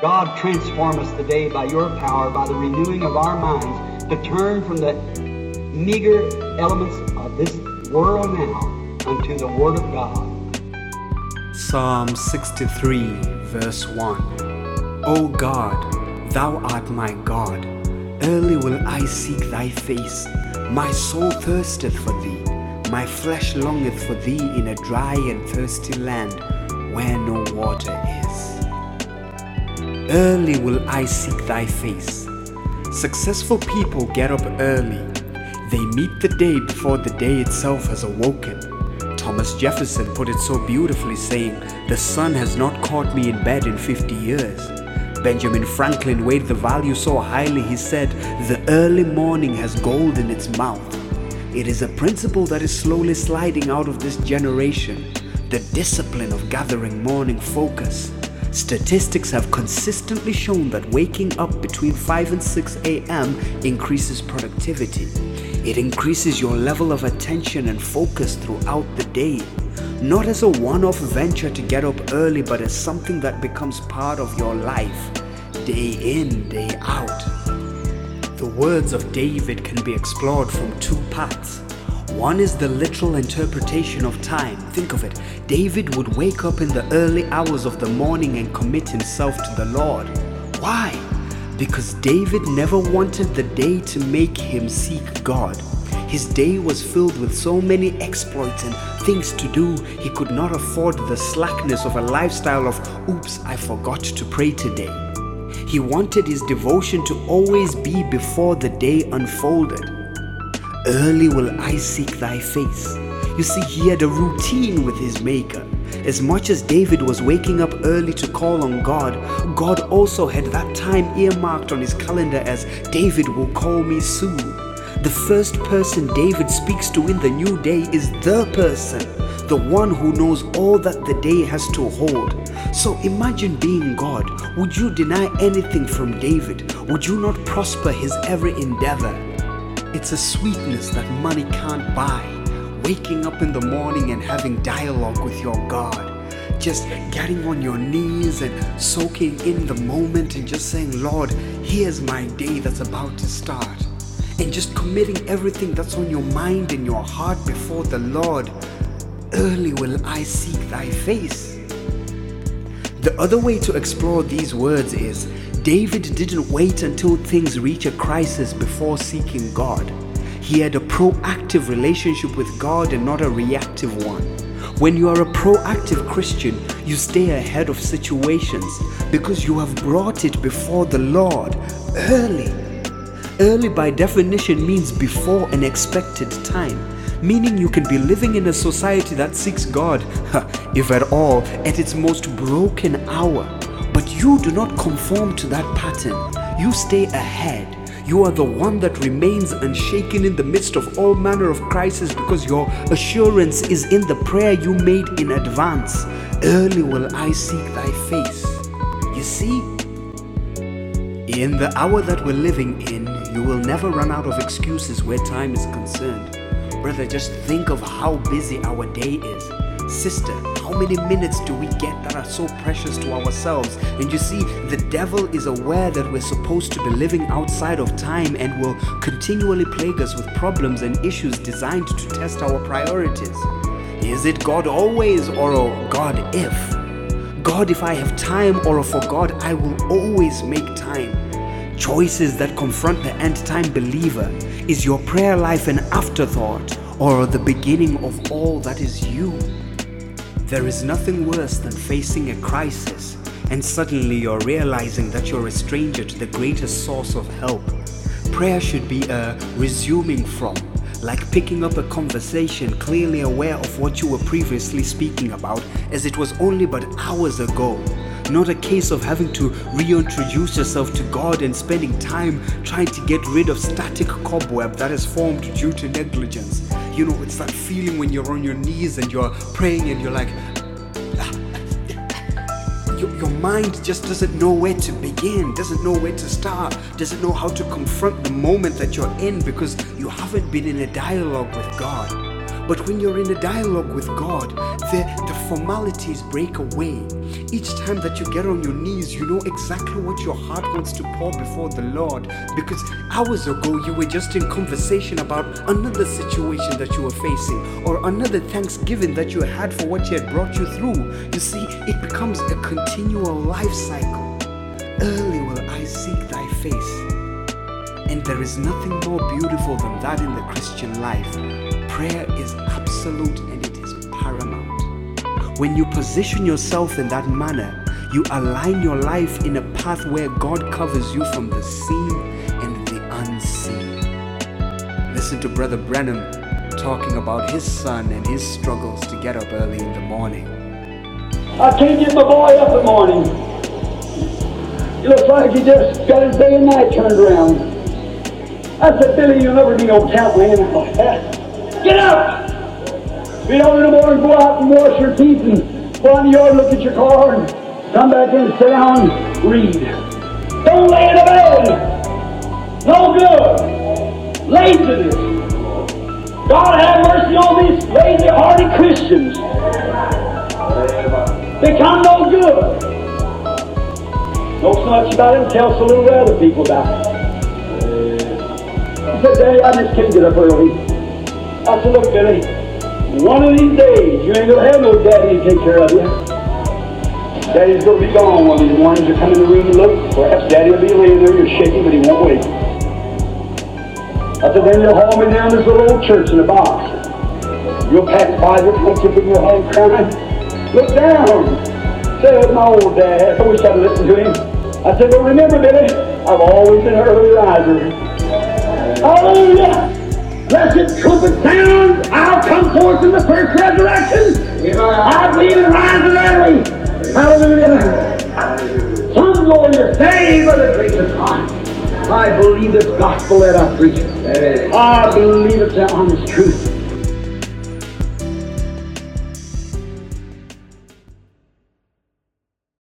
God, transform us today by your power, by the renewing of our minds, to turn from the meager elements of this world now unto the Word of God. Psalm 63, verse 1 O God, thou art my God. Early will I seek thy face. My soul thirsteth for thee. My flesh longeth for thee in a dry and thirsty land where no water is. Early will I seek thy face. Successful people get up early. They meet the day before the day itself has awoken. Thomas Jefferson put it so beautifully, saying, The sun has not caught me in bed in 50 years. Benjamin Franklin weighed the value so highly, he said, The early morning has gold in its mouth. It is a principle that is slowly sliding out of this generation the discipline of gathering morning focus. Statistics have consistently shown that waking up between 5 and 6 a.m. increases productivity. It increases your level of attention and focus throughout the day. Not as a one off venture to get up early, but as something that becomes part of your life, day in, day out. The words of David can be explored from two paths. One is the literal interpretation of time. Think of it. David would wake up in the early hours of the morning and commit himself to the Lord. Why? Because David never wanted the day to make him seek God. His day was filled with so many exploits and things to do, he could not afford the slackness of a lifestyle of, oops, I forgot to pray today. He wanted his devotion to always be before the day unfolded. Early will I seek thy face. You see, he had a routine with his Maker. As much as David was waking up early to call on God, God also had that time earmarked on his calendar as David will call me soon. The first person David speaks to in the new day is the person, the one who knows all that the day has to hold. So imagine being God. Would you deny anything from David? Would you not prosper his every endeavor? It's a sweetness that money can't buy. Waking up in the morning and having dialogue with your God. Just getting on your knees and soaking in the moment and just saying, Lord, here's my day that's about to start. And just committing everything that's on your mind and your heart before the Lord. Early will I seek thy face. The other way to explore these words is David didn't wait until things reach a crisis before seeking God. He had a proactive relationship with God and not a reactive one. When you are a proactive Christian, you stay ahead of situations because you have brought it before the Lord early. Early, by definition, means before an expected time, meaning you can be living in a society that seeks God, if at all, at its most broken hour. But you do not conform to that pattern. You stay ahead. You are the one that remains unshaken in the midst of all manner of crisis because your assurance is in the prayer you made in advance. Early will I seek thy face. You see, in the hour that we're living in, you will never run out of excuses where time is concerned. Brother, just think of how busy our day is. Sister, how many minutes do we get that are so precious to ourselves? And you see, the devil is aware that we're supposed to be living outside of time and will continually plague us with problems and issues designed to test our priorities. Is it God always or God if? God, if I have time, or for God, I will always make time. Choices that confront the end time believer. Is your prayer life an afterthought or the beginning of all that is you? There is nothing worse than facing a crisis and suddenly you're realizing that you're a stranger to the greatest source of help. Prayer should be a resuming from, like picking up a conversation clearly aware of what you were previously speaking about, as it was only but hours ago. Not a case of having to reintroduce yourself to God and spending time trying to get rid of static cobweb that has formed due to negligence. You know, it's that feeling when you're on your knees and you're praying and you're like, mind just doesn't know where to begin, doesn't know where to start, doesn't know how to confront the moment that you're in because you haven't been in a dialogue with God. But when you're in a dialogue with God, the, the formalities break away. Each time that you get on your knees, you know exactly what your heart wants to pour before the Lord. Because hours ago, you were just in conversation about another situation that you were facing or another thanksgiving that you had for what He had brought you through. You see, it becomes a continual life cycle. Early will I seek thy face. And there is nothing more beautiful than that in the Christian life. Prayer is absolute and it is paramount. When you position yourself in that manner, you align your life in a path where God covers you from the seen and the unseen. Listen to Brother Branham talking about his son and his struggles to get up early in the morning. I can't get my boy up in the morning. It looks like he just got his day and night turned around. I said, Billy, you'll never be no Get up! Be out in the morning, go out and wash your teeth and go in the yard, look at your car, and come back in and sit down and read. Don't lay in the bed. No good. Laziness. God have mercy on these lazy-hearted Christians. Become no good. Know so much about it and tell so little other people about it. He said, Daddy, I just can't get up early. I said, look, Billy, one of these days you ain't gonna have no daddy to take care of you. Daddy's gonna be gone one of these mornings. You come in the room and look, perhaps daddy will be laying there, you're shaking, but he won't wake. I said, then you'll haul me down this little old church in a box. You'll pass by the place in your hand crying. Look down. Say, that's my old dad. I wish I'd listened to him. I said, but remember, Billy, I've always been an early riser. Hallelujah! Blessed trumpet sound, I'll come forth in the first resurrection. I believe in rising early. Hallelujah. Some day, by the grace of God. I believe this gospel that I preach. I believe it's the honest truth.